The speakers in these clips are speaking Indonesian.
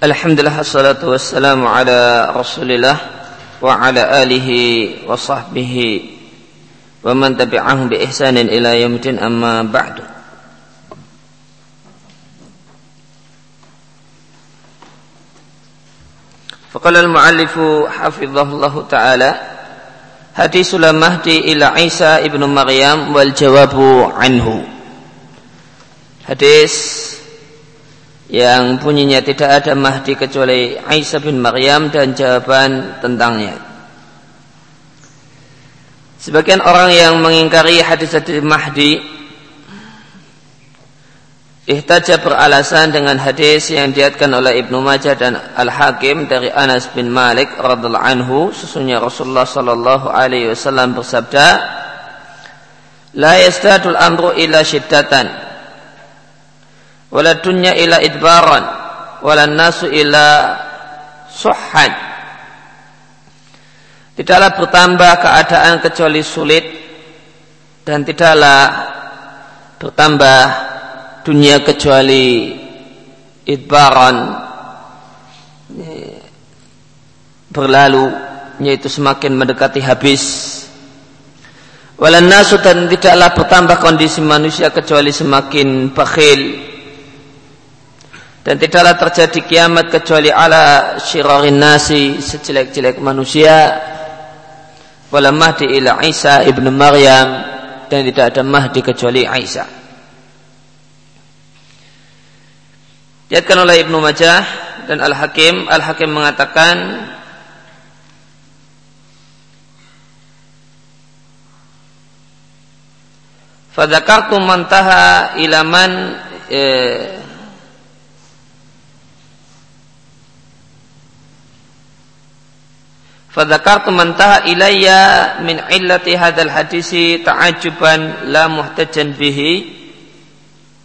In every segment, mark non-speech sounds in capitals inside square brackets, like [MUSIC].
Alhamdulillah assalatu wassalamu ala Rasulillah wa ala alihi wa sahbihi wa man tabi'ahum bi ihsanin ila yaumil amma ba'du. فقال المؤلف حفظه الله تعالى حديث المهدي إلى عيسى ابن مريم والجواب عنه hadis yang bunyinya tidak ada Mahdi kecuali Isa bin Maryam dan jawaban tentangnya. Sebagian orang yang mengingkari hadis-hadis Mahdi ihtaja beralasan dengan hadis yang diatkan oleh Ibnu Majah dan Al-Hakim dari Anas bin Malik radhiallahu anhu sesungguhnya Rasulullah sallallahu alaihi wasallam bersabda La yastadul amru ila syiddatan wala dunya ila idbaran. Wala nasu ila suhan tidaklah bertambah keadaan kecuali sulit. Dan tidaklah bertambah dunia kecuali idbaran. Berlalu yaitu semakin mendekati habis. Walan nasu dan tidaklah bertambah kondisi manusia kecuali semakin bakhil dan tidaklah terjadi kiamat kecuali ala syirarin nasi sejelek-jelek manusia. Wala mahdi ila Isa ibnu Maryam dan tidak ada mahdi kecuali Isa. Diatkan oleh Ibnu Majah dan Al-Hakim. Al-Hakim mengatakan Fadzakartu mantaha ilaman eh, Fadzakartu man taha ilayya min illati hadzal hadisi ta'ajuban la muhtajan bihi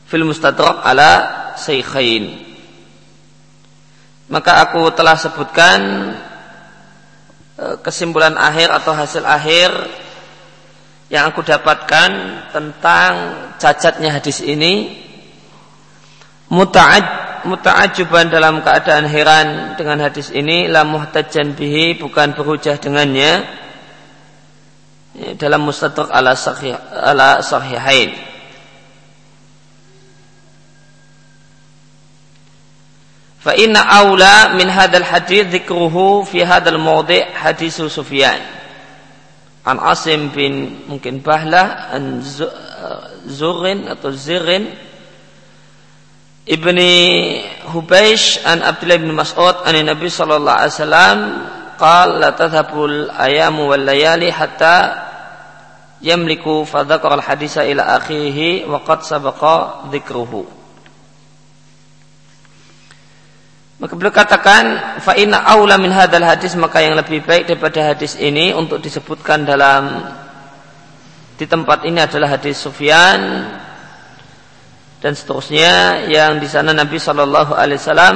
fil mustadrak ala saykhain. Maka aku telah sebutkan e, kesimpulan akhir atau hasil akhir yang aku dapatkan tentang cacatnya hadis ini muta'aj muta'ajuban dalam keadaan heran dengan hadis ini la muhtajan bihi bukan berhujah dengannya ya, dalam mustadrak ala sahih ala sahihain fa inna aula min hadal hadis dzikruhu fi hadal mawdi' hadis Sufyan. An Asim bin mungkin Bahlah an Zurin atau Zirin Ibni Hubeish an Abdullah bin Mas'ud an Nabi sallallahu alaihi wasallam qal la tadhhabul ayamu wal layali hatta yamliku fadzakara al hadisa ila akhirih wa qad sabaqa dzikruhu Maka beliau katakan fa inna aula min hadal hadis maka yang lebih baik daripada hadis ini untuk disebutkan dalam di tempat ini adalah hadis Sufyan dan seterusnya yang di sana Nabi Shallallahu Alaihi Wasallam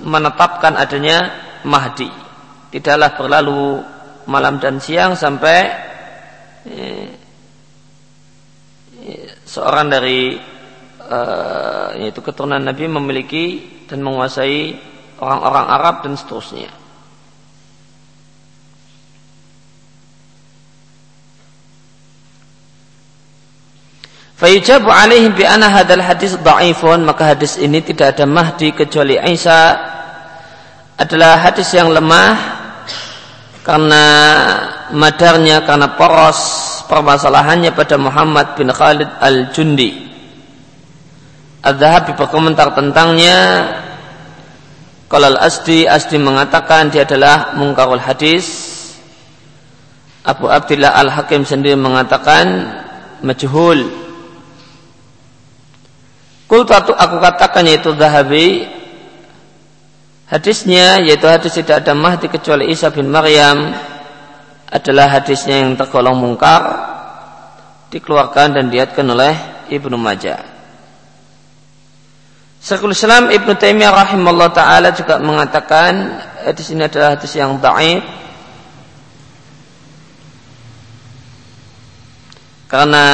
menetapkan adanya Mahdi. Tidaklah berlalu malam dan siang sampai eh, seorang dari eh, yaitu keturunan Nabi memiliki dan menguasai orang-orang Arab dan seterusnya. Fayujabu alaihim bi anna hadal hadis dha'ifun maka hadis ini tidak ada mahdi kecuali Isa adalah hadis yang lemah karena madarnya karena poros permasalahannya pada Muhammad bin Khalid al-Jundi. Al-Dhahabi berkomentar tentangnya. Kalau Al-Asdi Asdi mengatakan dia adalah mungkarul hadis. Abu Abdillah Al-Hakim sendiri mengatakan majhul Kultu aku katakan yaitu Zahabi Hadisnya yaitu hadis tidak ada mahdi kecuali Isa bin Maryam adalah hadisnya yang tergolong mungkar dikeluarkan dan diatkan oleh Ibnu Majah. Syekhul Islam Ibnu Taimiyah rahimahullah taala juga mengatakan hadis ini adalah hadis yang dhaif karena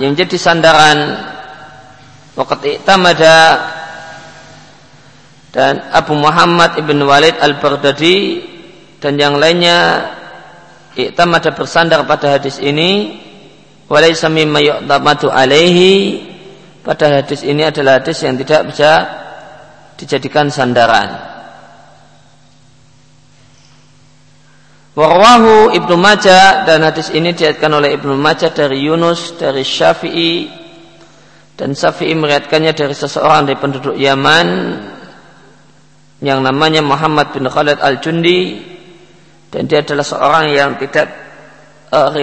yang menjadi sandaran Waqat i'tamada. Dan Abu Muhammad ibn Walid al-Baghdadi dan yang lainnya ada bersandar pada hadis ini. Walaysa mimma yu'tamadu alaihi. Pada hadis ini adalah hadis yang tidak bisa dijadikan sandaran. Warwahu Ibnu Majah dan hadis ini diatkan oleh Ibnu Majah dari Yunus dari Syafi'i dan Syafi'i meriatkannya dari seseorang dari penduduk Yaman yang namanya Muhammad bin Khalid Al-Jundi dan dia adalah seorang yang tidak uh,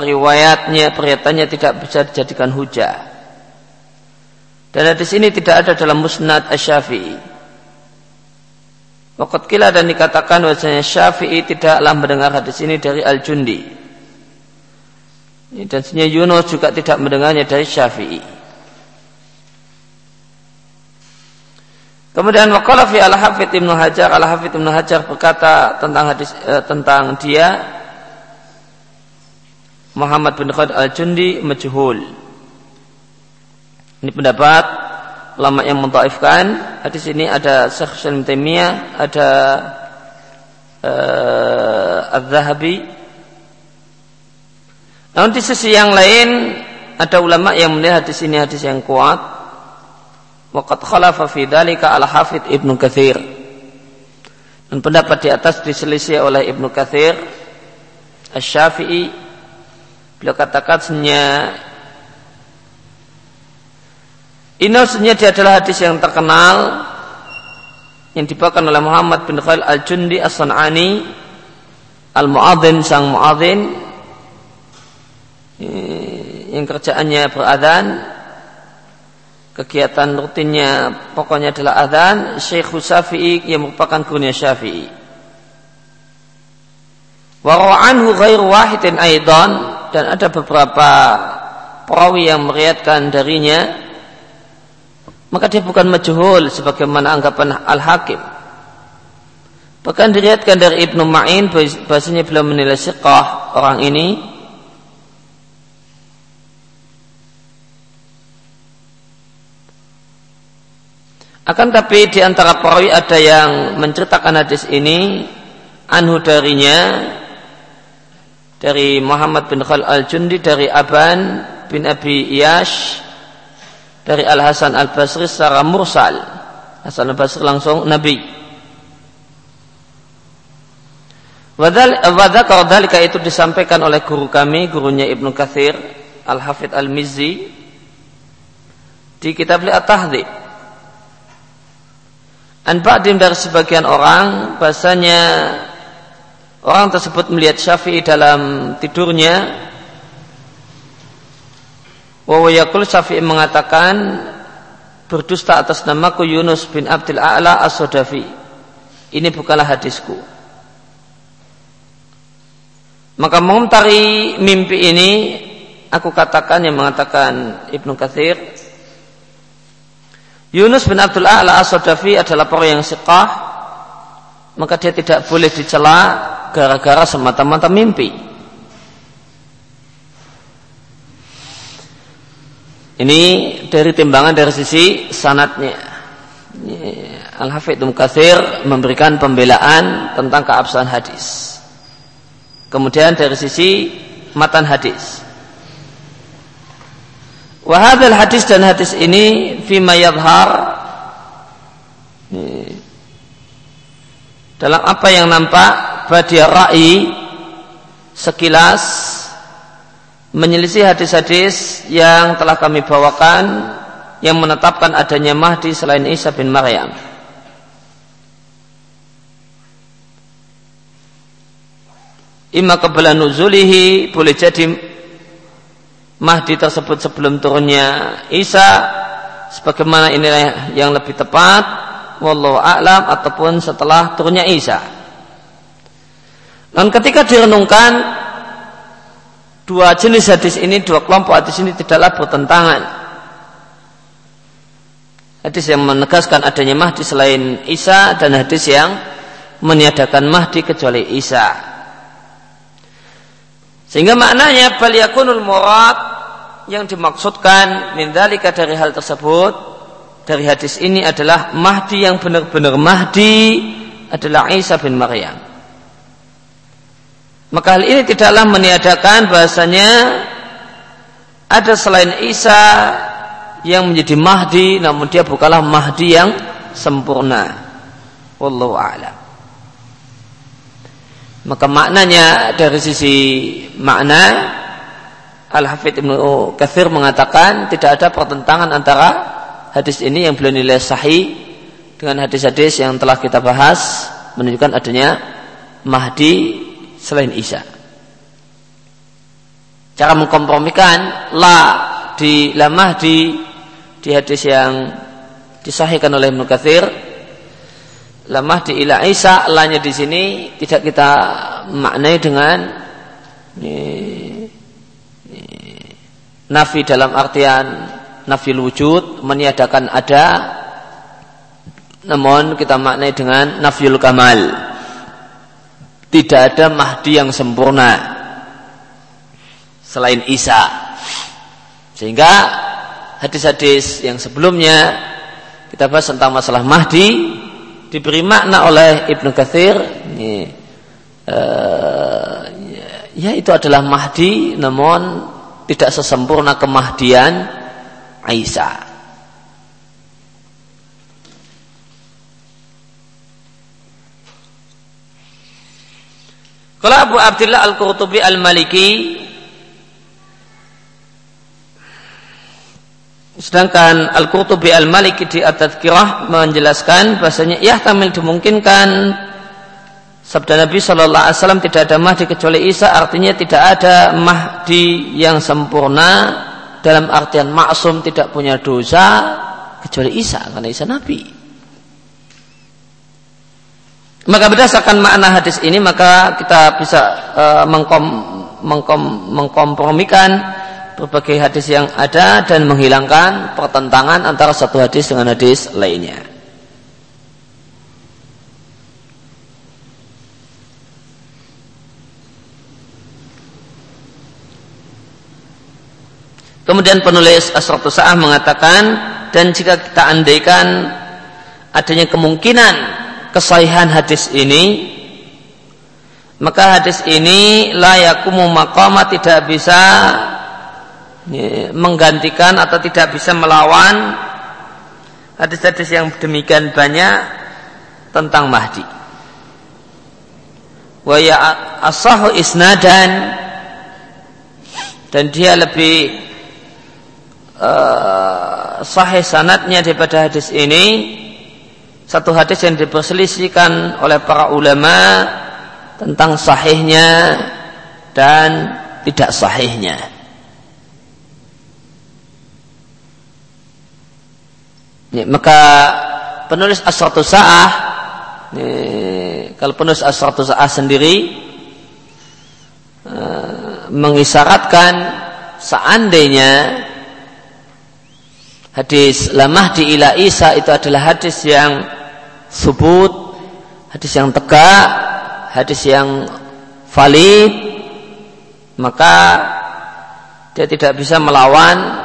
riwayatnya pernyataannya tidak bisa dijadikan hujah dan hadis ini tidak ada dalam musnad Asy-Syafi'i Waqat kila dan dikatakan bahwasanya Syafi'i tidaklah mendengar hadis ini dari Al-Jundi. Dan sebenarnya Yunus juga tidak mendengarnya dari Syafi'i. Kemudian waqala fi al-Hafidh Ibnu Hajar, al-Hafidh Ibnu Hajar berkata tentang hadis eh, tentang dia Muhammad bin Khalid al-Jundi majhul. Ini pendapat ulama yang mentaifkan. Hadis ini ada Syekh Salim ada uh, Az-Zahabi. Namun di sisi yang lain ada ulama yang menilai hadis ini hadis yang kuat waqad khalafa fi dzalika al-Hafidz Ibnu Katsir dan pendapat di atas diselisih oleh Ibnu Katsir Asy-Syafi'i beliau katakan sebenarnya ini sebenarnya dia adalah hadis yang terkenal yang dibawakan oleh Muhammad bin Khalil Al-Jundi As-San'ani Al-Mu'adzin sang Mu'adzin yang kerjaannya beradan kegiatan rutinnya pokoknya adalah adzan Syekh Syafi'i yang merupakan gurunya Syafi'i wa anhu ghairu wahidin aidan dan ada beberapa perawi yang meriatkan darinya maka dia bukan majhul sebagaimana anggapan Al-Hakim. Bahkan diriatkan dari Ibnu Ma'in bahasanya beliau menilai siqah orang ini Akan tapi di antara perawi ada yang menceritakan hadis ini anhu darinya dari Muhammad bin Khalil al-Jundi dari Aban bin Abi Iyash dari Al Hasan Al Basri secara mursal. Hasan Al Basri langsung Nabi. Wadakar dalika itu disampaikan oleh guru kami, gurunya Ibnu Kathir, Al Hafidh Al Mizzi di kitab Li'at Tahdhib. An ba'dim dari sebagian orang bahasanya orang tersebut melihat Syafi'i dalam tidurnya Wawayakul Syafi'i mengatakan berdusta atas namaku Yunus bin Abdul A'la as-Sodafi. Ini bukanlah hadisku. Maka mengomentari mimpi ini aku katakan yang mengatakan Ibnu Katsir Yunus bin Abdul A'la as-Sodafi adalah orang yang siqah maka dia tidak boleh dicela gara-gara semata-mata mimpi. Ini dari timbangan dari sisi sanatnya. Al-Hafidh Mukathir memberikan pembelaan tentang keabsahan hadis. Kemudian dari sisi matan hadis. Wahadil hadis dan hadis ini fima yadhar dalam apa yang nampak badia ra'i sekilas menyelisih hadis-hadis yang telah kami bawakan yang menetapkan adanya Mahdi selain Isa bin Maryam. Ima kebelan nuzulihi boleh jadi Mahdi tersebut sebelum turunnya Isa sebagaimana inilah yang lebih tepat wallahu a'lam ataupun setelah turunnya Isa. Dan ketika direnungkan dua jenis hadis ini, dua kelompok hadis ini tidaklah bertentangan. Hadis yang menegaskan adanya Mahdi selain Isa dan hadis yang meniadakan Mahdi kecuali Isa. Sehingga maknanya baliakunul murad yang dimaksudkan mindalika dari hal tersebut dari hadis ini adalah Mahdi yang benar-benar Mahdi adalah Isa bin Maryam. Maka hal ini tidaklah meniadakan bahasanya ada selain Isa yang menjadi Mahdi namun dia bukanlah Mahdi yang sempurna. Wallahu a'lam. Maka maknanya dari sisi makna Al-Hafidh Ibnu Kathir mengatakan tidak ada pertentangan antara hadis ini yang beliau nilai sahih dengan hadis-hadis yang telah kita bahas menunjukkan adanya Mahdi selain Isa. Cara mengkompromikan la di la Mahdi di hadis yang disahihkan oleh Ibnu Katsir la Mahdi ila Isa lanya di sini tidak kita maknai dengan ini, ini, nafi dalam artian nafil wujud meniadakan ada namun kita maknai dengan nafil kamal. Tidak ada mahdi yang sempurna selain Isa. Sehingga hadis-hadis yang sebelumnya kita bahas tentang masalah mahdi diberi makna oleh Ibnu Katsir ini uh, ya itu adalah mahdi namun tidak sesempurna kemahdian Aisyah. Kalau Abu Abdullah Al-Qurtubi Al-Maliki Sedangkan Al-Qurtubi Al-Maliki di At-Tadkirah menjelaskan bahasanya ya tamil dimungkinkan sabda Nabi Shallallahu Alaihi Wasallam tidak ada mahdi kecuali Isa artinya tidak ada mahdi yang sempurna dalam artian maksum tidak punya dosa kecuali Isa karena Isa Nabi. Maka berdasarkan makna hadis ini maka kita bisa uh, mengkom, mengkom, mengkompromikan berbagai hadis yang ada dan menghilangkan pertentangan antara satu hadis dengan hadis lainnya. Kemudian penulis Asratus Sa'ah mengatakan dan jika kita andaikan adanya kemungkinan kesahihan hadis ini maka hadis ini layakumu maqama tidak bisa menggantikan atau tidak bisa melawan hadis-hadis yang demikian banyak tentang Mahdi. Wa ya asahu isnadan dan dia lebih uh, sahih sanatnya daripada hadis ini satu hadis yang diperselisihkan oleh para ulama tentang sahihnya dan tidak sahihnya. Ya, maka penulis Asratu Sa'ah ya, kalau penulis Asratu Sa'ah sendiri uh, mengisyaratkan seandainya hadis lamah di ila Isa itu adalah hadis yang subut, hadis yang tegak, hadis yang valid, maka dia tidak bisa melawan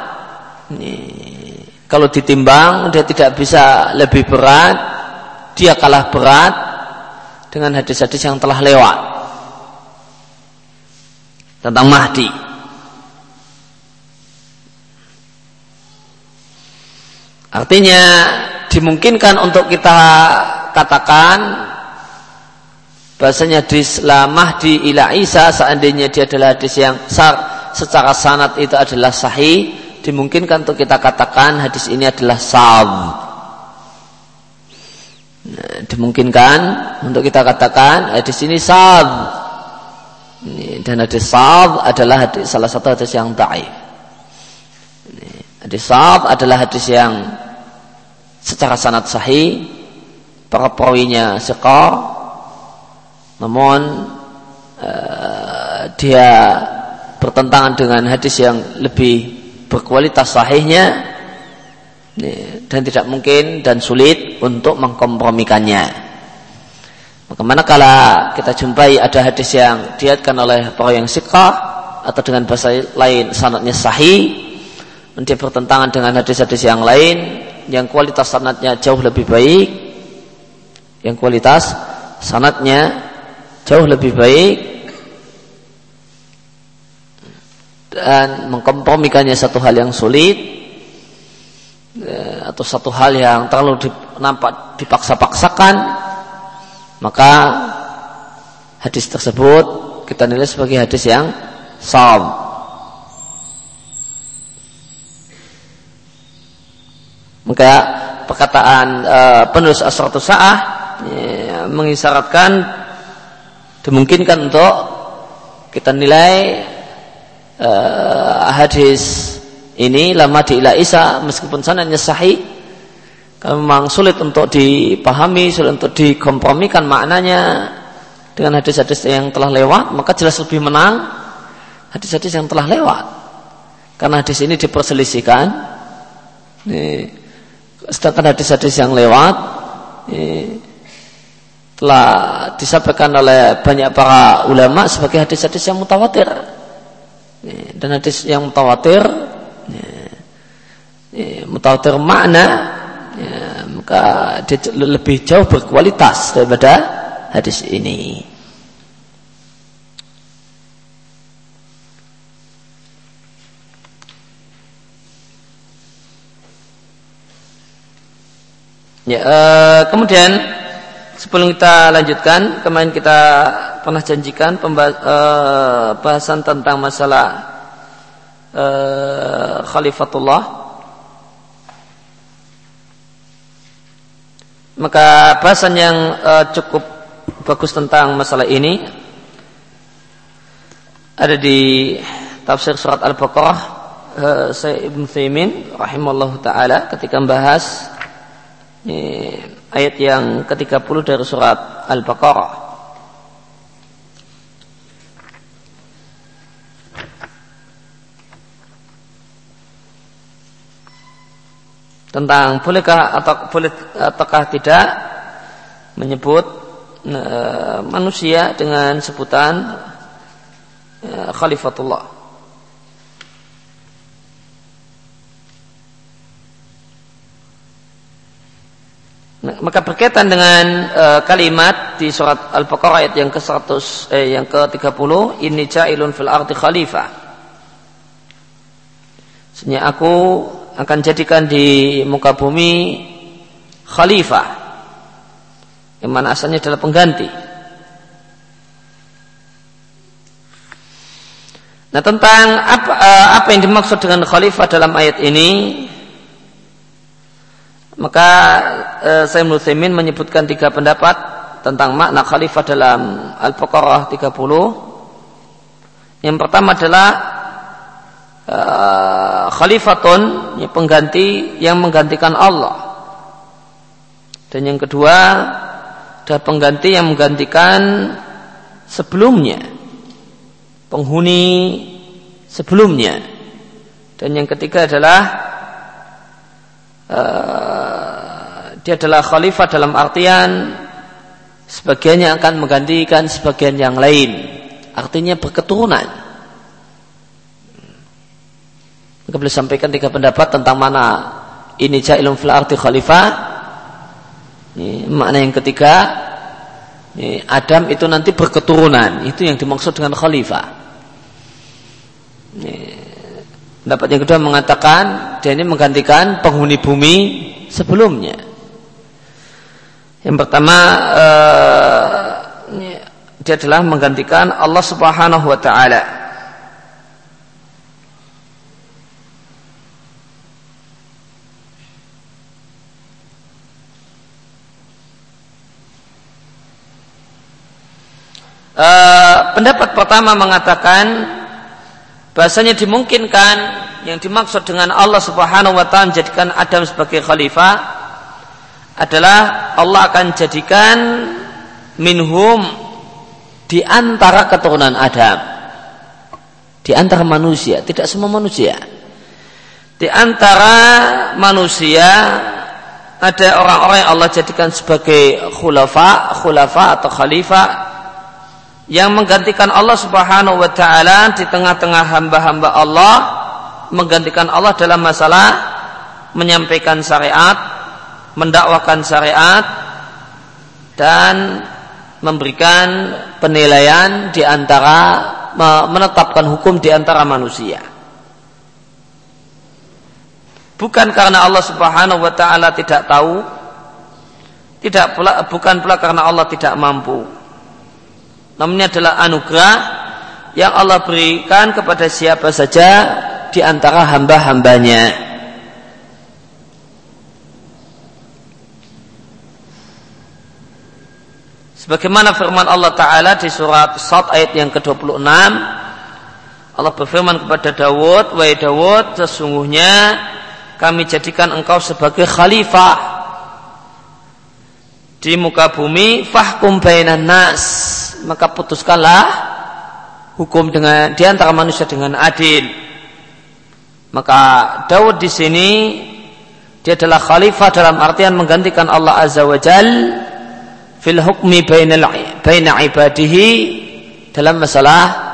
kalau ditimbang dia tidak bisa lebih berat dia kalah berat dengan hadis-hadis yang telah lewat. Tentang Mahdi. Artinya dimungkinkan untuk kita katakan bahasanya hadis la mahdi ila Isa seandainya dia adalah hadis yang sar, secara sanat itu adalah sahih dimungkinkan untuk kita katakan hadis ini adalah sab nah, dimungkinkan untuk kita katakan hadis ini sab dan hadis sab adalah hadis, salah satu hadis yang taif Hadis sahab adalah hadis yang secara sanad sahih para perawinya sekar namun uh, dia bertentangan dengan hadis yang lebih berkualitas sahihnya dan tidak mungkin dan sulit untuk mengkompromikannya. Maka manakala kita jumpai ada hadis yang diatkan oleh para yang sikah atau dengan bahasa lain sanatnya sahih dia bertentangan dengan hadis-hadis yang lain yang kualitas sanatnya jauh lebih baik yang kualitas sanatnya jauh lebih baik dan mengkompromikannya satu hal yang sulit eh, atau satu hal yang terlalu nampak dipaksa-paksakan maka hadis tersebut kita nilai sebagai hadis yang sam Maka perkataan uh, penulis asratu sa'ah ya, mengisyaratkan dimungkinkan untuk kita nilai uh, hadis ini lama di ila isa meskipun sanadnya sahih memang sulit untuk dipahami, sulit untuk dikompromikan maknanya dengan hadis-hadis yang telah lewat, maka jelas lebih menang hadis-hadis yang telah lewat. Karena hadis ini diperselisihkan. Nih, sedangkan hadis-hadis yang lewat telah disampaikan oleh banyak para ulama sebagai hadis-hadis yang mutawatir dan hadis yang mutawatir mutawatir makna maka lebih jauh berkualitas daripada hadis ini. Ya, uh, kemudian sebelum kita lanjutkan, kemarin kita pernah janjikan pembahasan eh, tentang masalah uh, khalifatullah. Maka bahasan yang uh, cukup bagus tentang masalah ini ada di tafsir surat Al-Baqarah uh, Sayyid Ibn Thaymin rahimallahu taala ketika membahas ini ayat yang ke-30 dari surat Al-Baqarah. Tentang bolehkah atau boleh ataukah tidak menyebut e, manusia dengan sebutan e, khalifatullah. Maka berkaitan dengan uh, kalimat di surat Al-Baqarah ayat yang ke-100 eh, yang ke-30 ini ja'ilun fil ardi khalifah. Sebenarnya aku akan jadikan di muka bumi khalifah yang mana asalnya adalah pengganti. Nah tentang apa, uh, apa yang dimaksud dengan khalifah dalam ayat ini maka e, saya Nusaimin menyebutkan tiga pendapat tentang makna khalifah dalam Al-Baqarah 30. Yang pertama adalah e, khalifatun ya, pengganti yang menggantikan Allah. Dan yang kedua adalah pengganti yang menggantikan sebelumnya. Penghuni sebelumnya. Dan yang ketiga adalah uh, dia adalah khalifah dalam artian sebagiannya akan menggantikan sebagian yang lain. Artinya berketurunan. Maka boleh sampaikan tiga pendapat tentang mana ini ja'ilun fil arti khalifah. Ini, makna yang ketiga ini, Adam itu nanti berketurunan. Itu yang dimaksud dengan khalifah. Ini, Pendapat yang kedua mengatakan dia ini menggantikan penghuni bumi sebelumnya. Yang pertama uh, dia adalah menggantikan Allah Subhanahu wa taala. Uh, pendapat pertama mengatakan bahasanya dimungkinkan yang dimaksud dengan Allah Subhanahu wa taala menjadikan Adam sebagai khalifah adalah Allah akan jadikan minhum di antara keturunan Adam. Di antara manusia tidak semua manusia. Di antara manusia ada orang-orang yang Allah jadikan sebagai khulafa khulafa atau khalifah yang menggantikan Allah Subhanahu wa taala di tengah-tengah hamba-hamba Allah menggantikan Allah dalam masalah menyampaikan syariat, mendakwakan syariat dan memberikan penilaian di antara menetapkan hukum di antara manusia. Bukan karena Allah Subhanahu wa taala tidak tahu, tidak pula bukan pula karena Allah tidak mampu. Namun ini adalah anugerah yang Allah berikan kepada siapa saja di antara hamba-hambanya. Sebagaimana firman Allah Ta'ala di surat Sad ayat yang ke-26 Allah berfirman kepada Dawud Wahai Dawud sesungguhnya kami jadikan engkau sebagai khalifah di muka bumi fahkum bainan nas. Maka putuskanlah hukum dengan di antara manusia dengan adil. Maka Dawud di sini dia adalah khalifah dalam artian menggantikan Allah Azza wa Jalla fil hukmi bainal baina ibadihi dalam masalah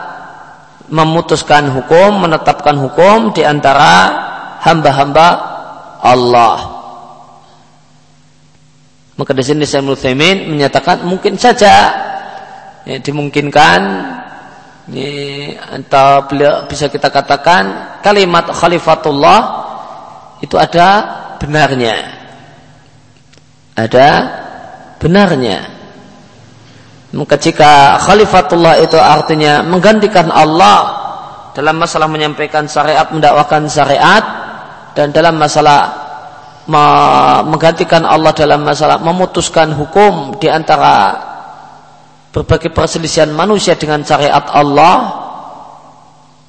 memutuskan hukum, menetapkan hukum di antara hamba-hamba Allah. Maka di sini saya menyatakan mungkin saja ya, dimungkinkan ya, atau bisa kita katakan kalimat khalifatullah itu ada benarnya. Ada benarnya. Maka jika khalifatullah itu artinya menggantikan Allah dalam masalah menyampaikan syariat, mendakwakan syariat dan dalam masalah menggantikan Allah dalam masalah memutuskan hukum di antara berbagai perselisihan manusia dengan syariat Allah.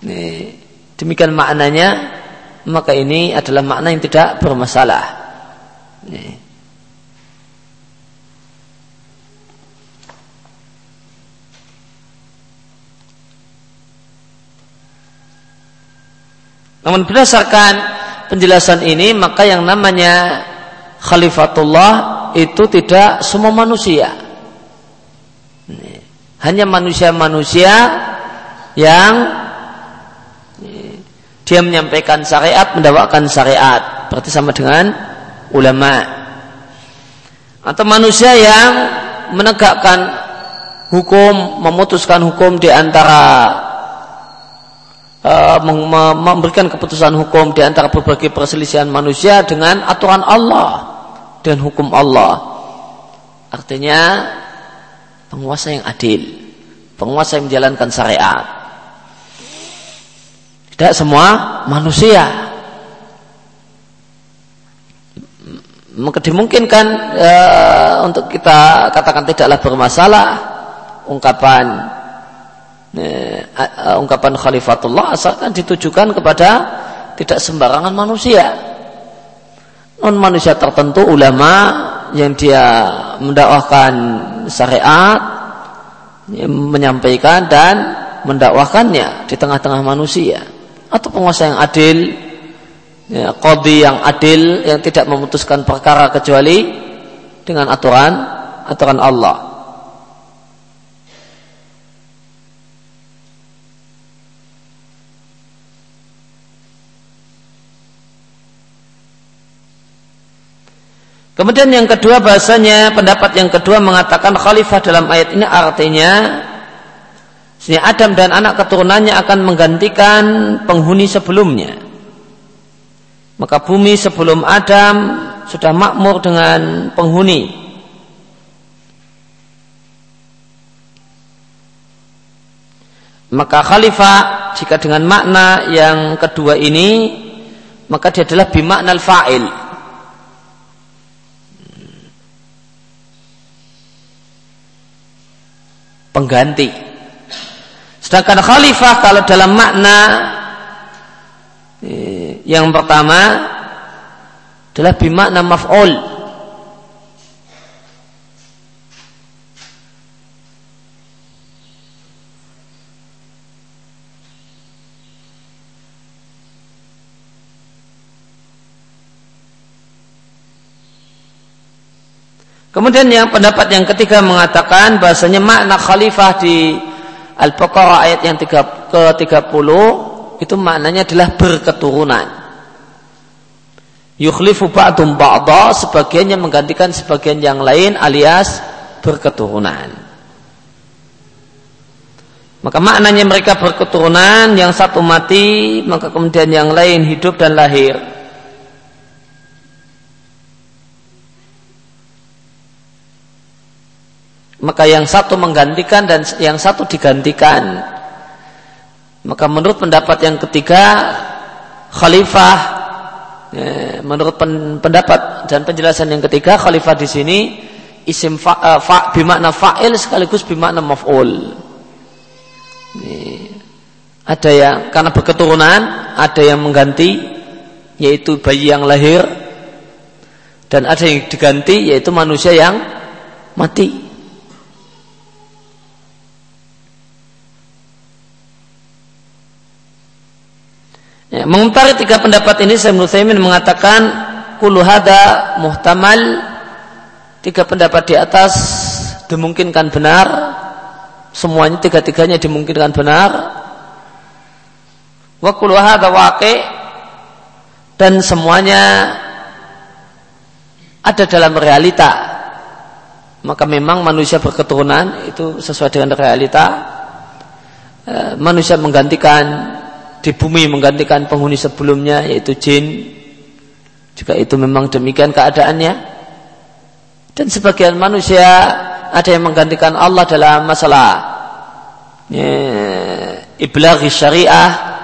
Ini, demikian maknanya, maka ini adalah makna yang tidak bermasalah. Ini. Namun berdasarkan penjelasan ini maka yang namanya khalifatullah itu tidak semua manusia. Hanya manusia-manusia yang dia menyampaikan syariat, mendakwakan syariat. Berarti sama dengan ulama. Atau manusia yang menegakkan hukum, memutuskan hukum di antara Eh, memberikan keputusan hukum di antara berbagai perselisihan manusia dengan aturan Allah dan hukum Allah. Artinya penguasa yang adil, penguasa yang menjalankan syariat. Tidak semua manusia. Maka dimungkinkan e, untuk kita katakan tidaklah bermasalah ungkapan uh, ungkapan khalifatullah asalkan ditujukan kepada tidak sembarangan manusia. Non manusia tertentu ulama yang dia mendakwahkan syariat menyampaikan dan mendakwahkannya di tengah-tengah manusia. Atau penguasa yang adil ya, kodi yang adil yang tidak memutuskan perkara kecuali dengan aturan aturan Allah Kemudian yang kedua bahasanya pendapat yang kedua mengatakan khalifah dalam ayat ini artinya Sini Adam dan anak keturunannya akan menggantikan penghuni sebelumnya. Maka bumi sebelum Adam sudah makmur dengan penghuni. Maka khalifah jika dengan makna yang kedua ini maka dia adalah bimakna fa'il pengganti. Sedangkan khalifah kalau dalam makna eh, yang pertama adalah bimakna maf'ul Kemudian yang pendapat yang ketiga mengatakan bahasanya makna khalifah di Al-Baqarah ayat yang ke-30 itu maknanya adalah berketurunan. yukhlifu ba'dum ba'dha sebagiannya menggantikan sebagian yang lain alias berketurunan. Maka maknanya mereka berketurunan, yang satu mati, maka kemudian yang lain hidup dan lahir. Maka yang satu menggantikan dan yang satu digantikan. Maka menurut pendapat yang ketiga, khalifah ya, menurut pendapat dan penjelasan yang ketiga, khalifah di sini isim fa, uh, fa bimakna fa'il sekaligus bimakna maf'ul. Ada yang karena berketurunan, ada yang mengganti yaitu bayi yang lahir dan ada yang diganti yaitu manusia yang mati. Ya, tiga pendapat ini saya Utsaimin mengatakan kulu hada muhtamal. Tiga pendapat di atas dimungkinkan benar. Semuanya tiga-tiganya dimungkinkan benar. Wa kullu hadza waqi. Dan semuanya ada dalam realita. Maka memang manusia berketurunan itu sesuai dengan realita. E, manusia menggantikan di bumi menggantikan penghuni sebelumnya yaitu jin juga itu memang demikian keadaannya dan sebagian manusia ada yang menggantikan Allah dalam masalah ya, iblaghi syariah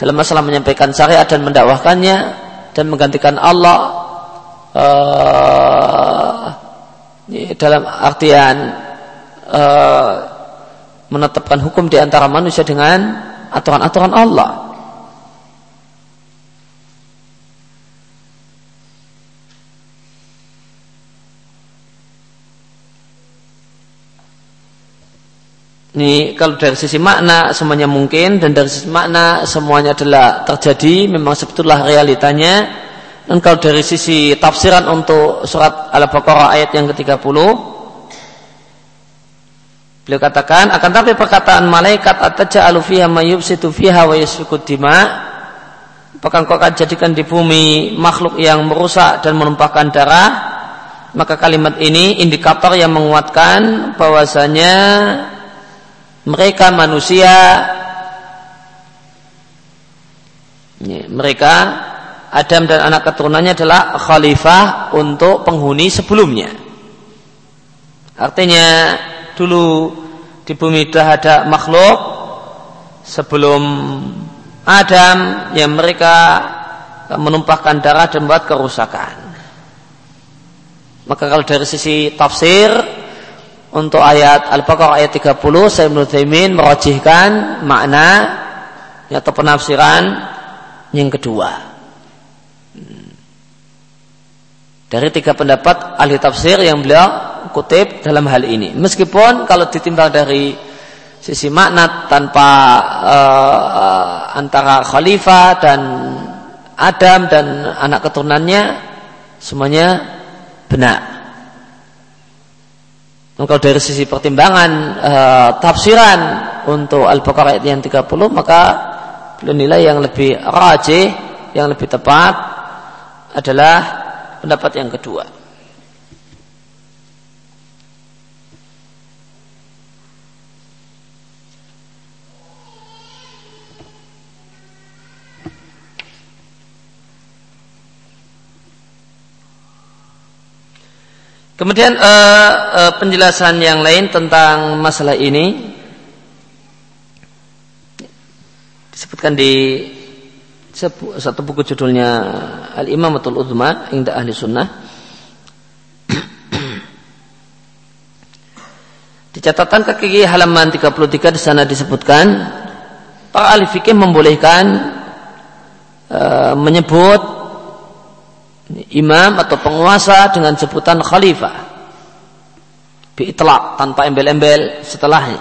dalam masalah menyampaikan syariat dan mendakwahkannya dan menggantikan Allah uh, dalam artian uh, menetapkan hukum di antara manusia dengan aturan-aturan Allah. Ini kalau dari sisi makna semuanya mungkin dan dari sisi makna semuanya adalah terjadi memang sebetulnya realitanya. Dan kalau dari sisi tafsiran untuk surat Al-Baqarah ayat yang ke-30 beliau katakan akan tapi perkataan malaikat ataja'alu fiha mayyubsitu fiha wa yasfiku dima. Apakah engkau akan jadikan di bumi makhluk yang merusak dan menumpahkan darah? Maka kalimat ini indikator yang menguatkan bahwasanya mereka manusia mereka Adam dan anak keturunannya adalah khalifah untuk penghuni sebelumnya. Artinya dulu di bumi sudah ada makhluk sebelum Adam yang mereka menumpahkan darah dan membuat kerusakan. Maka kalau dari sisi tafsir untuk ayat Al-Baqarah ayat 30 saya Taimin merojihkan makna atau penafsiran yang kedua. Dari tiga pendapat ahli tafsir yang beliau kutip dalam hal ini. Meskipun kalau ditimbang dari sisi makna tanpa uh, antara khalifah dan Adam dan anak keturunannya semuanya benar. Kalau dari sisi pertimbangan e, tafsiran untuk Al-Baqarah ayat yang 30 maka beliau nilai yang lebih rajih, yang lebih tepat adalah pendapat yang kedua. Kemudian uh, uh, penjelasan yang lain tentang masalah ini disebutkan di satu buku judulnya Al Imamatul Uthma Indah Ahli Sunnah. Di catatan kaki halaman 33 di sana disebutkan para ahli fikih membolehkan uh, menyebut imam atau penguasa dengan sebutan khalifah. Biitlak tanpa embel-embel setelahnya.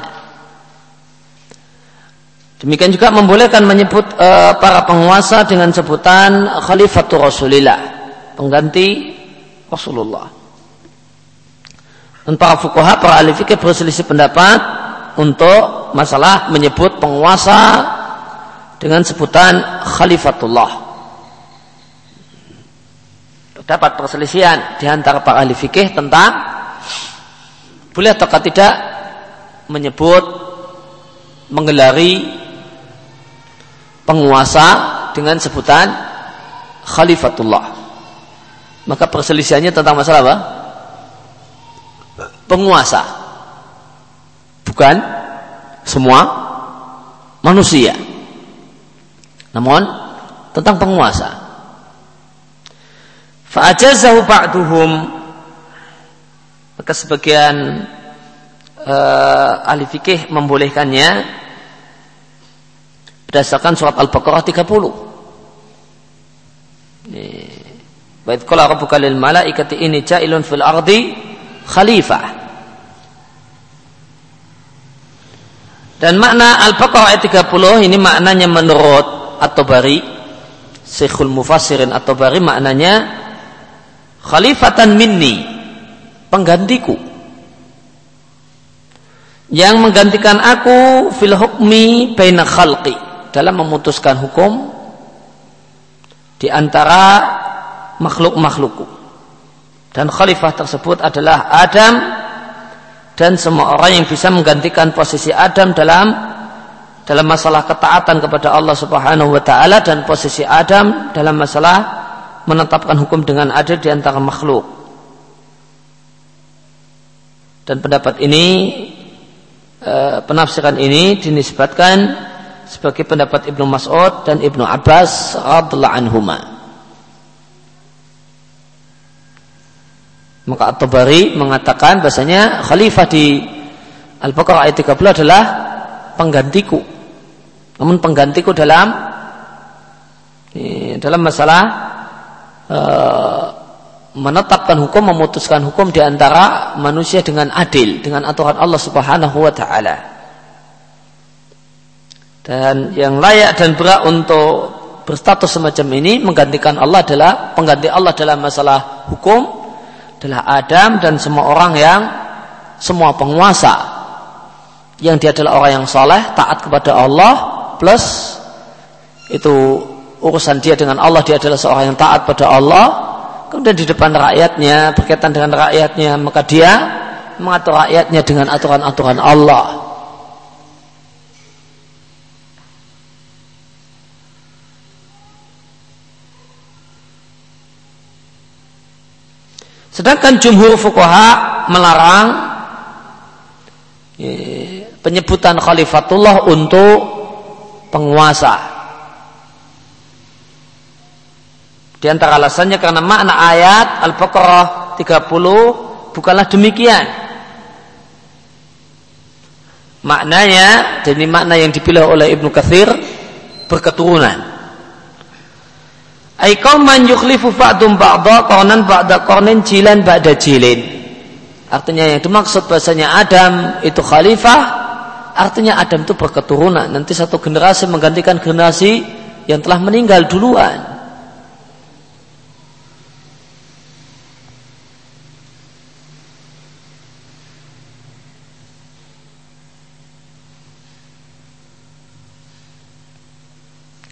Demikian juga membolehkan menyebut uh, para penguasa dengan sebutan khalifatul rasulillah pengganti Rasulullah. Dan para fukuha para ahli fikih berselisih pendapat untuk masalah menyebut penguasa dengan sebutan khalifatullah terdapat perselisihan di antara para ahli fikih tentang boleh atau tidak menyebut menggelari penguasa dengan sebutan khalifatullah. Maka perselisihannya tentang masalah apa? Penguasa. Bukan semua manusia. Namun tentang penguasa. Fa'ajazahu ba'duhum maka sebagian uh, ahli fikih membolehkannya berdasarkan surat Al-Baqarah 30. Wa idh qala rabbuka lil malaikati inni ja'ilun fil ardi khalifah. Dan makna Al-Baqarah ayat 30 ini maknanya menurut At-Tabari Syekhul Mufassirin At-Tabari maknanya khalifatan minni penggantiku. Yang menggantikan aku fil hukmi baina khalqi dalam memutuskan hukum di antara makhluk-makhlukku. Dan khalifah tersebut adalah Adam dan semua orang yang bisa menggantikan posisi Adam dalam dalam masalah ketaatan kepada Allah Subhanahu wa taala dan posisi Adam dalam masalah menetapkan hukum dengan adil di antara makhluk. Dan pendapat ini e, penafsiran ini dinisbatkan sebagai pendapat Ibnu Mas'ud dan Ibnu Abbas radhiyallahu anhuma. Maka At-Tabari mengatakan bahasanya khalifah di Al-Baqarah ayat 30 adalah penggantiku. Namun penggantiku dalam dalam masalah Eh, menetapkan hukum, memutuskan hukum di antara manusia dengan adil, dengan aturan Allah Subhanahu wa taala. Dan yang layak dan berat untuk berstatus semacam ini menggantikan Allah adalah pengganti Allah dalam masalah hukum adalah Adam dan semua orang yang semua penguasa yang dia adalah orang yang soleh taat kepada Allah plus itu urusan dia dengan Allah dia adalah seorang yang taat pada Allah. Kemudian di depan rakyatnya berkaitan dengan rakyatnya maka dia mengatur rakyatnya dengan aturan-aturan Allah. Sedangkan jumhur fuqaha melarang eh, penyebutan khalifatullah untuk penguasa Di antara alasannya karena makna ayat Al-Baqarah 30 bukanlah demikian. Maknanya, ini makna yang dipilih oleh Ibnu Kathir, berketurunan. Ay man yukhlifu ba'dum ba'da qarnan ba'da qarnin jilan ba'da jilin. Artinya yang dimaksud bahasanya Adam itu khalifah, artinya Adam itu berketurunan. Nanti satu generasi menggantikan generasi yang telah meninggal duluan.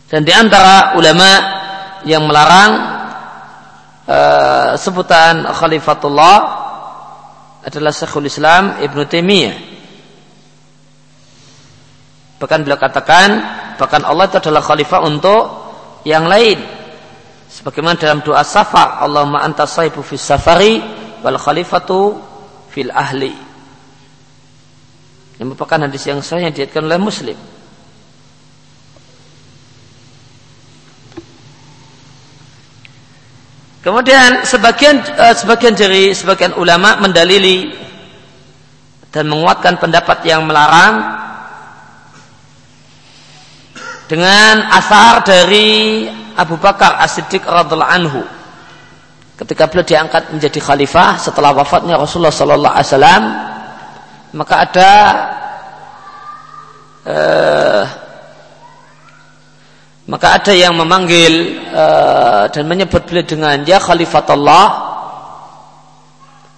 Dan di antara ulama yang melarang uh, sebutan khalifatullah adalah Syekhul Islam Ibn Taimiyah. Bahkan beliau katakan bahkan Allah itu adalah khalifah untuk yang lain. Sebagaimana dalam doa safar, Allahumma anta sahibu fis safari wal khalifatu fil ahli. Yang merupakan hadis yang sahih yang diatkan oleh Muslim. Kemudian sebagian uh, sebagian dari sebagian ulama mendalili dan menguatkan pendapat yang melarang dengan asar dari Abu Bakar As-Siddiq radhiallahu anhu. Ketika beliau diangkat menjadi khalifah setelah wafatnya Rasulullah sallallahu alaihi wasallam maka ada uh, maka ada yang memanggil uh, dan menyebut beliau dengan ya khalifatullah.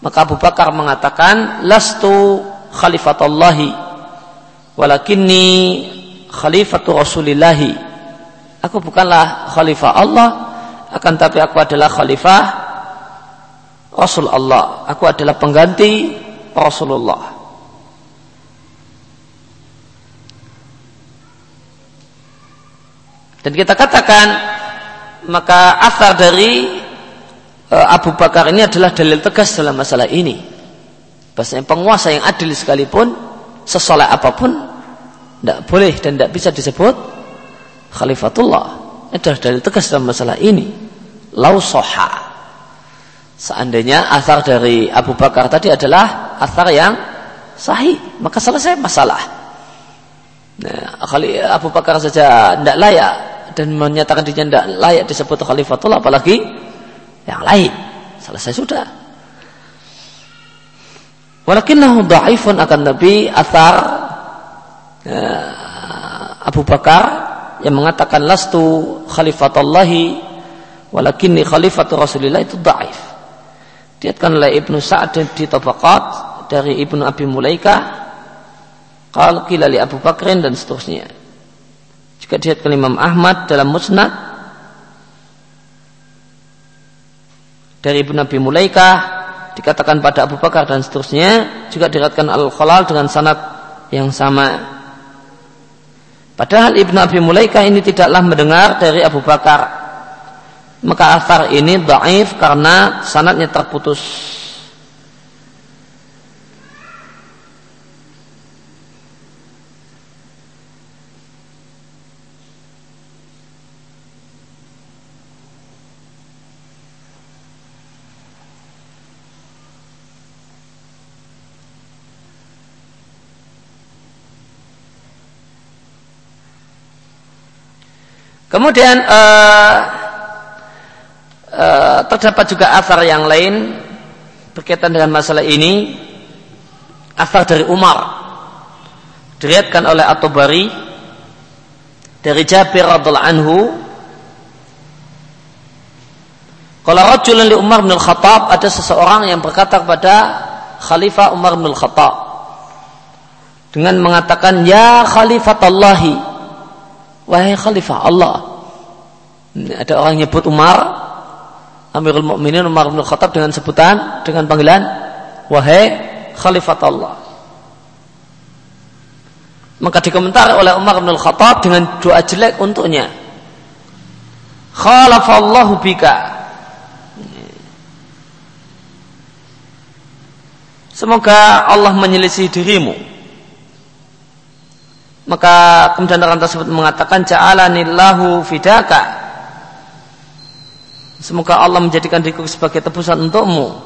Maka Abu Bakar mengatakan lastu khalifatullahi walakinni khalifatu rasulillahi. Aku bukanlah khalifah Allah akan tapi aku adalah khalifah Rasul Allah. Aku adalah pengganti Rasulullah. Dan kita katakan maka asar dari uh, Abu Bakar ini adalah dalil tegas dalam masalah ini. Bahasanya penguasa yang adil sekalipun sesoleh apa pun tidak boleh dan tidak bisa disebut khalifatullah. Itu adalah dalil tegas dalam masalah ini. Lau soha. Seandainya asar dari Abu Bakar tadi adalah asar yang sahih, maka selesai masalah. Nah, Abu Bakar saja tidak layak dan menyatakan dirinya tidak layak disebut khalifatullah apalagi yang lain. Selesai sudah. Walakinnahu dha'ifun akan nabi athar ya, Abu Bakar yang mengatakan lastu khalifatullahi walakinni khalifatu Rasulillah itu dhaif diatkan oleh Ibnu Sa'ad di Tabaqat dari Ibnu Abi Mulaika qala qila li Abu Bakrin dan seterusnya dilihatkan Imam Ahmad dalam Musnad dari Ibnu Nabi Mulaikah dikatakan pada Abu Bakar dan seterusnya juga diriwayatkan Al Khalal dengan sanad yang sama. Padahal Ibnu Abi Mulaikah ini tidaklah mendengar dari Abu Bakar. Maka asar ini dhaif karena sanadnya terputus. Kemudian uh, uh, terdapat juga asar yang lain berkaitan dengan masalah ini. Asar dari Umar diriatkan oleh At-Tabari dari Jabir radhiallahu anhu kalau rajulun li Umar bin Khattab ada seseorang yang berkata kepada Khalifah Umar bin Khattab dengan mengatakan ya Khalifatallah wahai khalifah Allah. Ada orang nyebut Umar, Amirul Mukminin Umar bin Khattab dengan sebutan dengan panggilan wahai khalifah Allah. Maka dikomentari oleh Umar bin Khattab dengan doa jelek untuknya. Khalafallahu bika. Semoga Allah menyelisih dirimu maka kemudian orang tersebut mengatakan ja'alanillahu fidaka. Semoga Allah menjadikan diriku sebagai tebusan untukmu.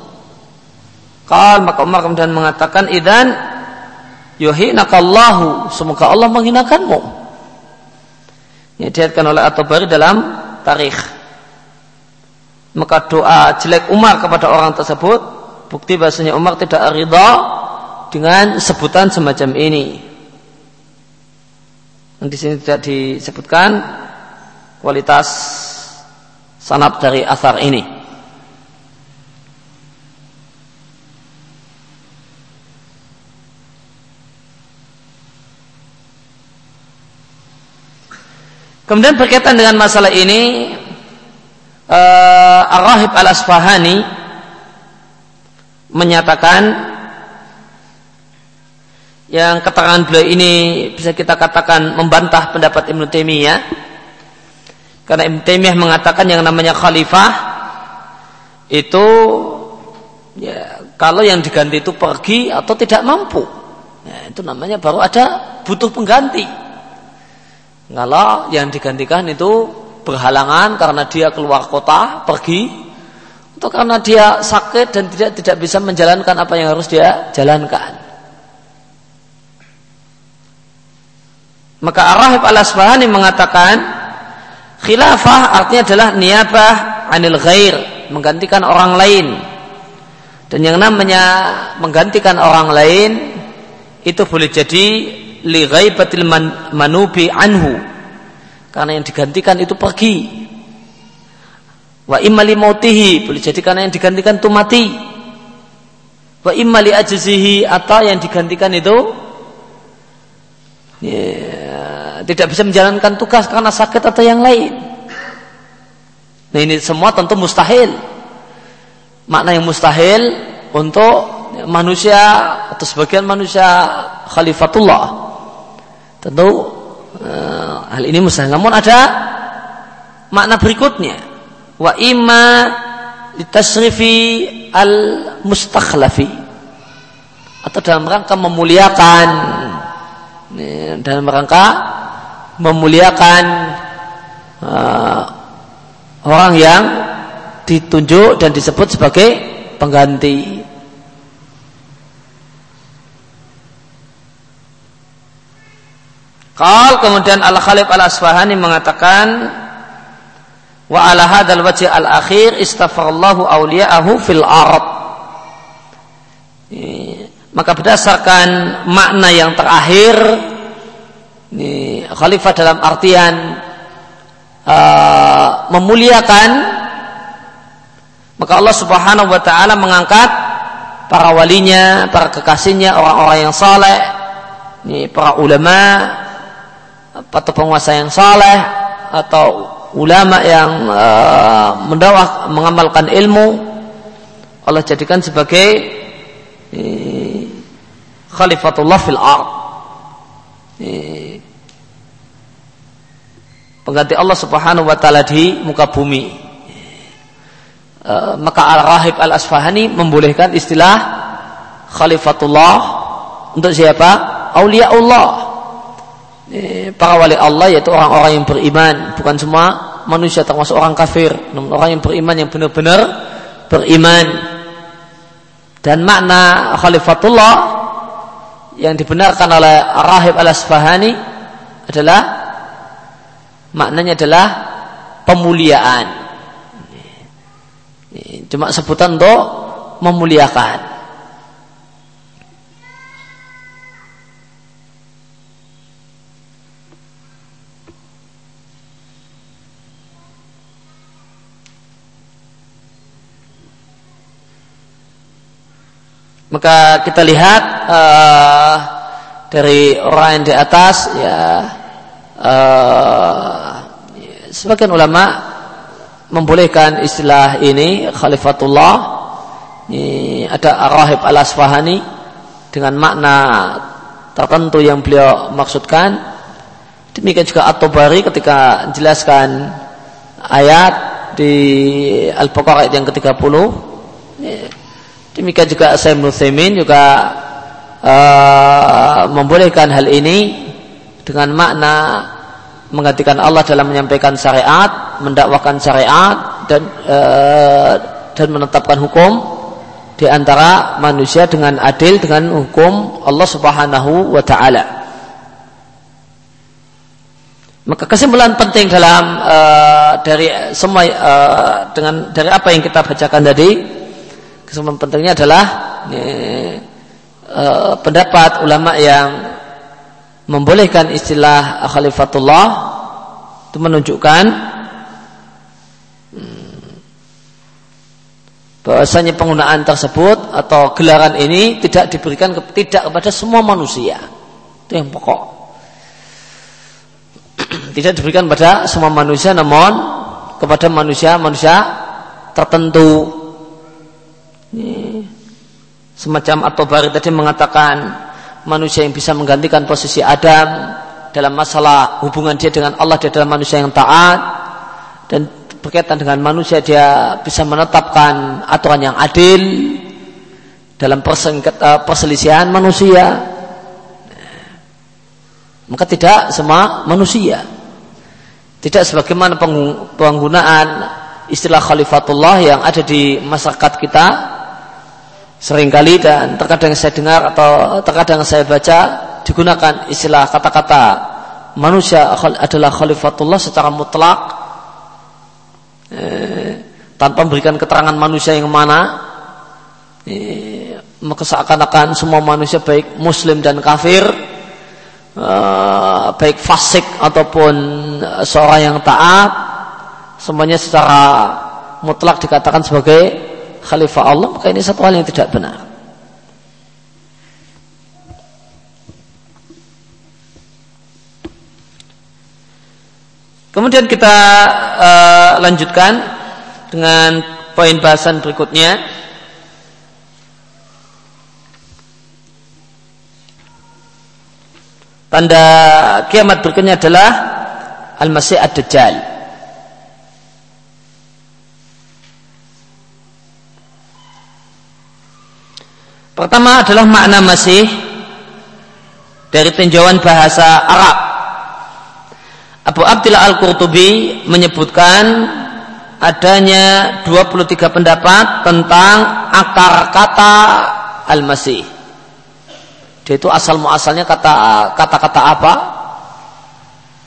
Kal maka Umar kemudian mengatakan idan yuhinakallahu. Semoga Allah menghinakanmu. Ini dilihatkan oleh At-Tabari dalam tarikh. Maka doa jelek Umar kepada orang tersebut bukti bahasanya Umar tidak ridha dengan sebutan semacam ini. Di sini tidak disebutkan kualitas sanad dari asar ini. Kemudian berkaitan dengan masalah ini uh, Ar-Rahib Al-Asfahani menyatakan yang keterangan beliau ini bisa kita katakan membantah pendapat Ibnu Taimiyah karena Ibnu Taimiyah mengatakan yang namanya khalifah itu ya kalau yang diganti itu pergi atau tidak mampu. Ya, itu namanya baru ada butuh pengganti. Kalau yang digantikan itu berhalangan karena dia keluar kota pergi atau karena dia sakit dan tidak tidak bisa menjalankan apa yang harus dia jalankan Maka Ar-Rahib Al-Asfahani mengatakan khilafah artinya adalah niabah anil ghair, menggantikan orang lain. Dan yang namanya menggantikan orang lain itu boleh jadi li ghaibatil man, manubi anhu. Karena yang digantikan itu pergi. Wa imma li mautihi, boleh jadi karena yang digantikan itu mati. Wa imma li atau yang digantikan itu yeah tidak bisa menjalankan tugas karena sakit atau yang lain. Nah ini semua tentu mustahil. makna yang mustahil untuk manusia atau sebagian manusia khalifatullah. Tentu uh, hal ini mustahil. Namun ada makna berikutnya. Wa imma litasrifi al mustakhlafi atau dalam rangka memuliakan dalam rangka memuliakan uh, orang yang ditunjuk dan disebut sebagai pengganti. Kal kemudian Al Khalif Al Asfahani mengatakan wa ala hadzal wajh al akhir istafarallahu awliya'ahu fil ard. Maka berdasarkan makna yang terakhir ini khalifah dalam artian uh, memuliakan maka Allah Subhanahu wa taala mengangkat para walinya, para kekasihnya, orang-orang yang saleh, ini para ulama atau penguasa yang saleh atau ulama yang uh, mendakwah mengamalkan ilmu Allah jadikan sebagai khalifatullah fil ard. Pengganti Allah Subhanahu wa taala di muka bumi. Eh, maka Al-Rahib Al-Asfahani membolehkan istilah Khalifatullah untuk siapa? Aulia Allah. Para wali Allah yaitu orang-orang yang beriman, bukan semua manusia termasuk orang kafir, namun orang yang beriman yang benar-benar beriman. Dan makna Khalifatullah yang dibenarkan oleh Rahib Al-Asfahani adalah maknanya adalah pemuliaan Cuma sebutan untuk memuliakan. Maka kita lihat uh, dari orang yang di atas ya uh, sebagian ulama membolehkan istilah ini khalifatullah. Ini ada Ar-Rahib Al-Asfahani dengan makna tertentu yang beliau maksudkan. Demikian juga At-Tabari ketika menjelaskan ayat di Al-Baqarah yang ke-30 demikian juga Sayyid Nuthimin juga uh, membolehkan hal ini dengan makna menggantikan Allah dalam menyampaikan syariat, mendakwakan syariat dan e, dan menetapkan hukum di antara manusia dengan adil dengan hukum Allah Subhanahu wa taala. Maka kesimpulan penting dalam e, dari semua e, dengan dari apa yang kita bacakan tadi, kesimpulan pentingnya adalah e, pendapat ulama yang membolehkan istilah khalifatullah itu menunjukkan hmm, bahwasanya penggunaan tersebut atau gelaran ini tidak diberikan ke, tidak kepada semua manusia. Itu yang pokok. [CLEARS THROAT] Tidak diberikan pada semua manusia namun kepada manusia-manusia tertentu. Semacam atau bari tadi mengatakan manusia yang bisa menggantikan posisi Adam dalam masalah hubungan dia dengan Allah dia adalah manusia yang taat dan berkaitan dengan manusia dia bisa menetapkan aturan yang adil dalam eh, perselisihan manusia. Maka tidak semua manusia. Tidak sebagaimana penggunaan istilah khalifatullah yang ada di masyarakat kita sering kali dan terkadang saya dengar atau terkadang saya baca digunakan istilah kata-kata manusia adalah khalifatullah secara mutlak eh, tanpa memberikan keterangan manusia yang mana eh, seakan-akan semua manusia baik muslim dan kafir eh, baik fasik ataupun seorang yang taat semuanya secara mutlak dikatakan sebagai khalifah Allah maka ini satu hal yang tidak benar. Kemudian kita uh, lanjutkan dengan poin bahasan berikutnya. Tanda kiamat berikutnya adalah al-masih ad-dajjal Pertama adalah makna masih dari tinjauan bahasa Arab. Abu Abdillah Al-Qurtubi menyebutkan adanya 23 pendapat tentang akar kata Al-Masih. Dia itu asal muasalnya kata kata-kata apa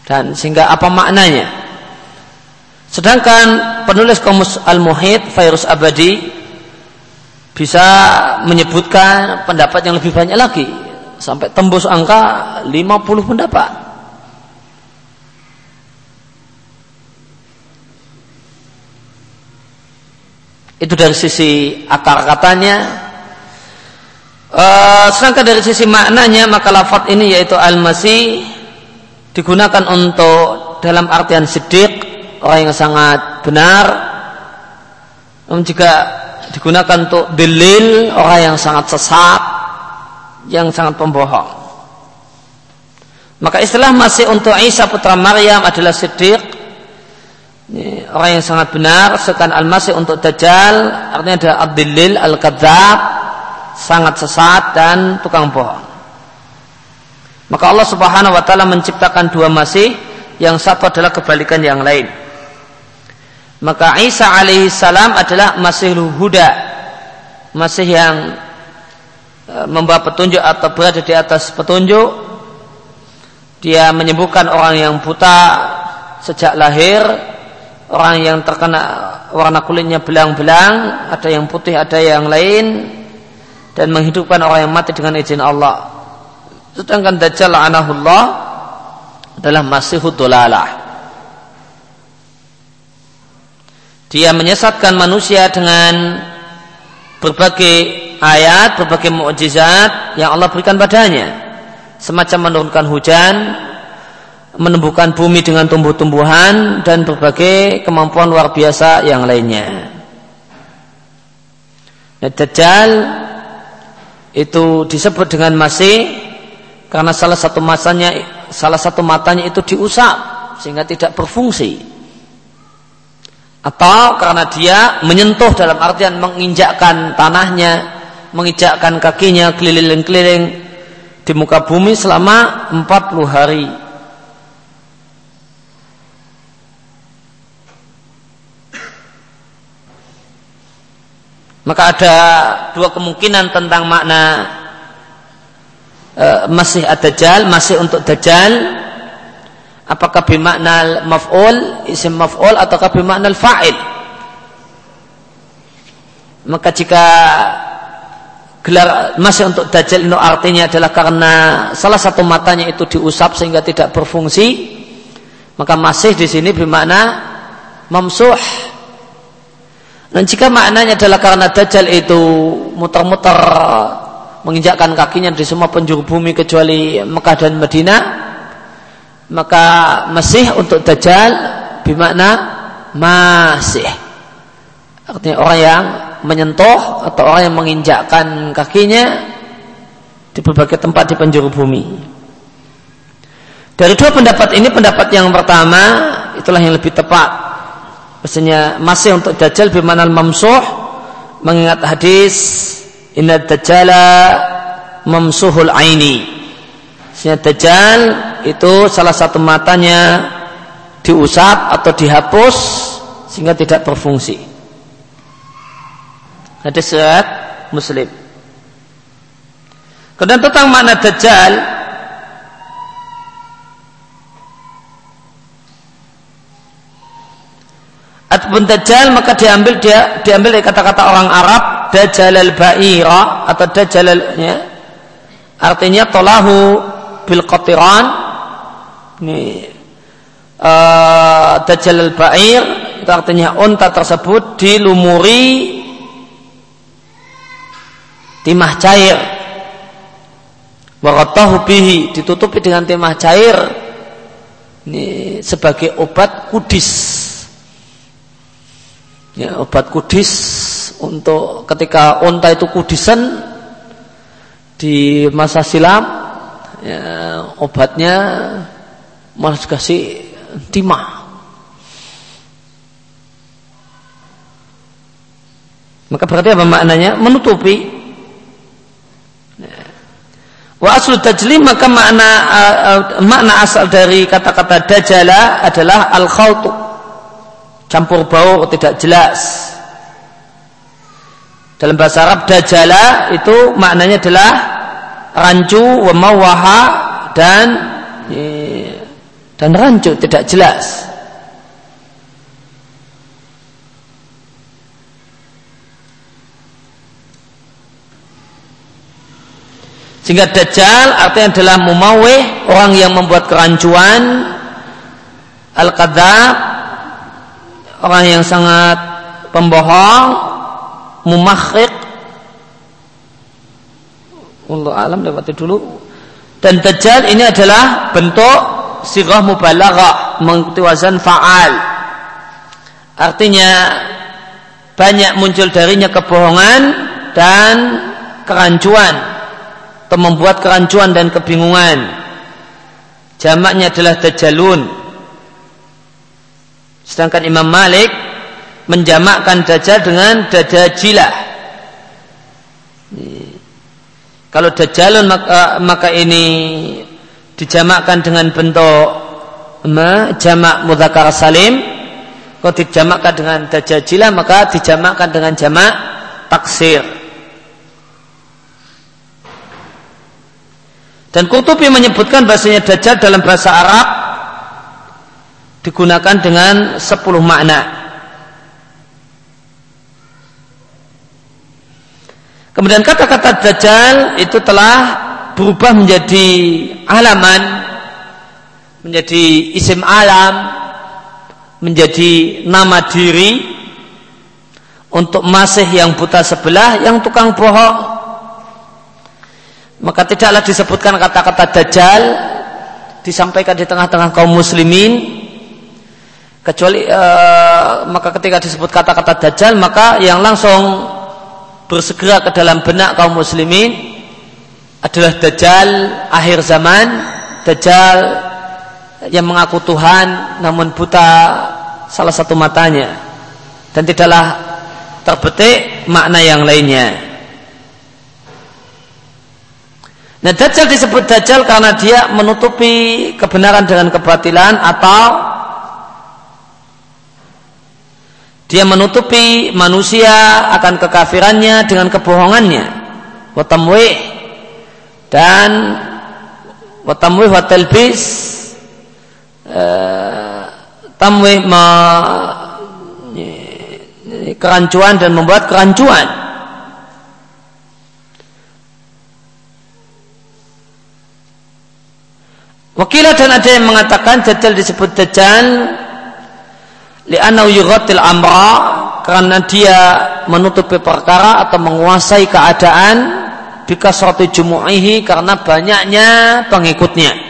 dan sehingga apa maknanya. Sedangkan penulis Komus Al-Muhid Fairus Abadi bisa menyebutkan pendapat yang lebih banyak lagi sampai tembus angka 50 pendapat. Itu dari sisi akar katanya. Uh, sedangkan dari sisi maknanya maka lafat ini yaitu al-masih digunakan untuk dalam artian sidik orang yang sangat benar. Namun jika digunakan untuk delil orang yang sangat sesat, yang sangat pembohong. Maka istilah masih untuk Isa putra Maryam adalah siddiq, orang yang sangat benar. Sedangkan al-masih untuk Dajjal artinya adalah abdilil al-kadzab, sangat sesat dan tukang bohong. Maka Allah Subhanahu wa taala menciptakan dua masih, yang satu adalah kebalikan yang lain. Maka Isa alaihissalam adalah masih huda, masih yang e, membawa petunjuk atau berada di atas petunjuk. Dia menyembuhkan orang yang buta sejak lahir, orang yang terkena warna kulitnya belang-belang, ada yang putih, ada yang lain, dan menghidupkan orang yang mati dengan izin Allah. Sedangkan Dajjal anahullah adalah masih dolalah Dia menyesatkan manusia dengan berbagai ayat, berbagai mukjizat yang Allah berikan padanya. Semacam menurunkan hujan, menumbuhkan bumi dengan tumbuh-tumbuhan dan berbagai kemampuan luar biasa yang lainnya. Nah, Dajjal itu disebut dengan masih karena salah satu masanya salah satu matanya itu diusap sehingga tidak berfungsi atau karena dia menyentuh dalam artian menginjakkan tanahnya, menginjakkan kakinya keliling-keliling di muka bumi selama 40 hari. Maka ada dua kemungkinan tentang makna e, masih ada dajjal, masih untuk dajjal apakah bimakna maf'ul isim maf'ul ataukah bimakna fa'il? Maka jika gelar masih untuk dajjal itu artinya adalah karena salah satu matanya itu diusap sehingga tidak berfungsi maka masih di sini bermakna mamsuh. Dan jika maknanya adalah karena dajjal itu muter-muter menginjakkan kakinya di semua penjuru bumi kecuali Mekah dan Madinah maka masih untuk dajjal bermakna masih. Artinya orang yang menyentuh atau orang yang menginjakkan kakinya di berbagai tempat di penjuru bumi. Dari dua pendapat ini pendapat yang pertama itulah yang lebih tepat. Maksudnya masih untuk dajjal bermakna mamsuh mengingat hadis inna dajjala mamsuhul aini Sehingga dajjal itu salah satu matanya diusap atau dihapus sehingga tidak berfungsi. Ada surat Muslim. Kemudian tentang makna dajjal Ataupun dajjal maka diambil dia diambil dari kata-kata orang Arab dajjal al-ba'ira atau dajjal ya, artinya tolahu bil qatiran. Ini uh, dajjal al-ba'ir itu artinya unta tersebut dilumuri timah cair. Waratahu bihi ditutupi dengan timah cair. Ini sebagai obat kudis. Ya, obat kudis untuk ketika unta itu kudisan di masa silam ya, obatnya malah dikasih timah. Maka berarti apa maknanya? Menutupi. Wa aslu tajlim maka makna uh, makna asal dari kata-kata dajala adalah al khawtu campur baur tidak jelas. Dalam bahasa Arab dajala itu maknanya adalah rancu wa mawaha dan dan rancu tidak jelas. Sehingga Dajjal artinya adalah mumawih, orang yang membuat kerancuan, Al-Qadzab, orang yang sangat pembohong, mumakhik, Allah alam lewati dulu. Dan Dajjal ini adalah bentuk sirah mubalaghah mengikuti wazan fa'al. Artinya banyak muncul darinya kebohongan dan kerancuan atau membuat kerancuan dan kebingungan. Jamaknya adalah dajalun. Sedangkan Imam Malik menjamakkan dajjal dengan dajajilah. Kalau dajalun maka, maka ini dijamakkan dengan bentuk jamak mudzakkar salim. Kalau dijamakkan dengan dajajilah maka dijamakkan dengan jamak taksir. Dan Qurtubi menyebutkan bahasanya Dajjal dalam bahasa Arab digunakan dengan 10 makna. Kemudian kata-kata Dajjal itu telah berubah menjadi alaman, menjadi isim alam, menjadi nama diri untuk masih yang buta sebelah, yang tukang bohong, maka tidaklah disebutkan kata-kata dajjal disampaikan di tengah-tengah kaum muslimin kecuali uh, maka ketika disebut kata-kata dajjal maka yang langsung bersegera ke dalam benak kaum muslimin adalah dajjal akhir zaman dajjal yang mengaku Tuhan namun buta salah satu matanya dan tidaklah terbetik makna yang lainnya. Nah Dajjal disebut Dajjal karena dia menutupi kebenaran dengan kebatilan atau dia menutupi manusia akan kekafirannya dengan kebohongannya. Watamwih dan watamwih watalbis eh, tamwih me, kerancuan dan membuat kerancuan. Wakilah dan ada yang mengatakan Dajjal disebut Dajjal li'anau yughatil amra karena dia menutupi perkara atau menguasai keadaan bika suatu jumu'ihi karena banyaknya pengikutnya.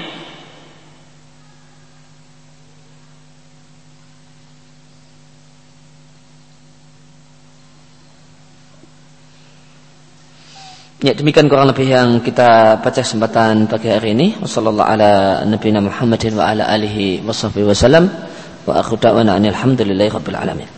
Ya demikian kurang lebih yang kita baca kesempatan pagi hari ini. Wassalamualaikum ala nabiyina Muhammadin wa ala alihi wa sahbihi wasallam.